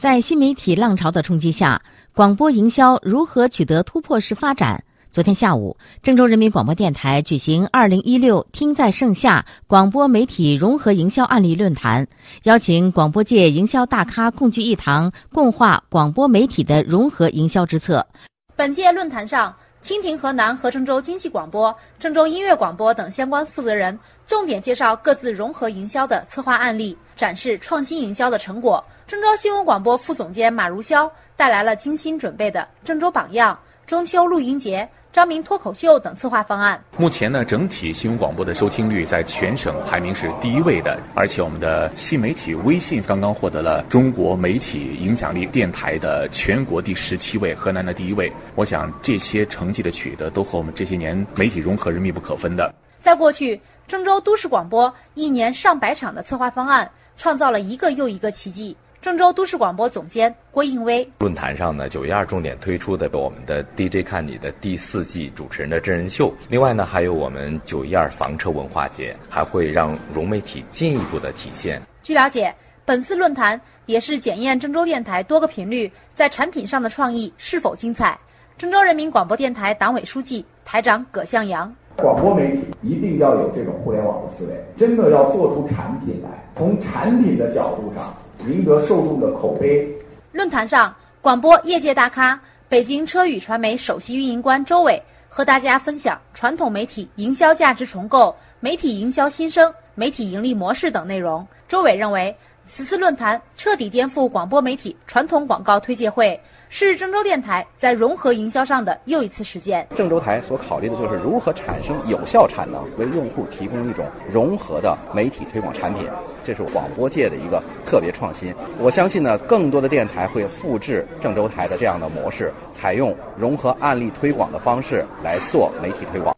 在新媒体浪潮的冲击下，广播营销如何取得突破式发展？昨天下午，郑州人民广播电台举行“二零一六听在盛夏”广播媒体融合营销案例论坛，邀请广播界营销大咖共聚一堂，共话广播媒体的融合营销之策。本届论坛上，蜻蜓河南和郑州经济广播、郑州音乐广播等相关负责人重点介绍各自融合营销的策划案例，展示创新营销的成果。郑州新闻广播副总监马如霄带来了精心准备的郑州榜样、中秋露营节。张明脱口秀等策划方案。目前呢，整体新闻广播的收听率在全省排名是第一位的，而且我们的新媒体微信刚刚获得了中国媒体影响力电台的全国第十七位，河南的第一位。我想这些成绩的取得都和我们这些年媒体融合是密不可分的。在过去，郑州都市广播一年上百场的策划方案，创造了一个又一个奇迹。郑州都市广播总监郭应威论坛上呢，九一二重点推出的我们的 DJ 看你的第四季主持人的真人秀。另外呢，还有我们九一二房车文化节，还会让融媒体进一步的体现。据了解，本次论坛也是检验郑州电台多个频率在产品上的创意是否精彩。郑州人民广播电台党委书记、台长葛向阳。广播媒体一定要有这种互联网的思维，真的要做出产品来，从产品的角度上赢得受众的口碑。论坛上，广播业界大咖、北京车宇传媒首席运营官周伟和大家分享传统媒体营销价值重构、媒体营销新生、媒体盈利模式等内容。周伟认为。此次论坛彻底颠覆广播媒体传统广告推介会，是郑州电台在融合营销上的又一次实践。郑州台所考虑的就是如何产生有效产能，为用户提供一种融合的媒体推广产品，这是广播界的一个特别创新。我相信呢，更多的电台会复制郑州台的这样的模式，采用融合案例推广的方式来做媒体推广。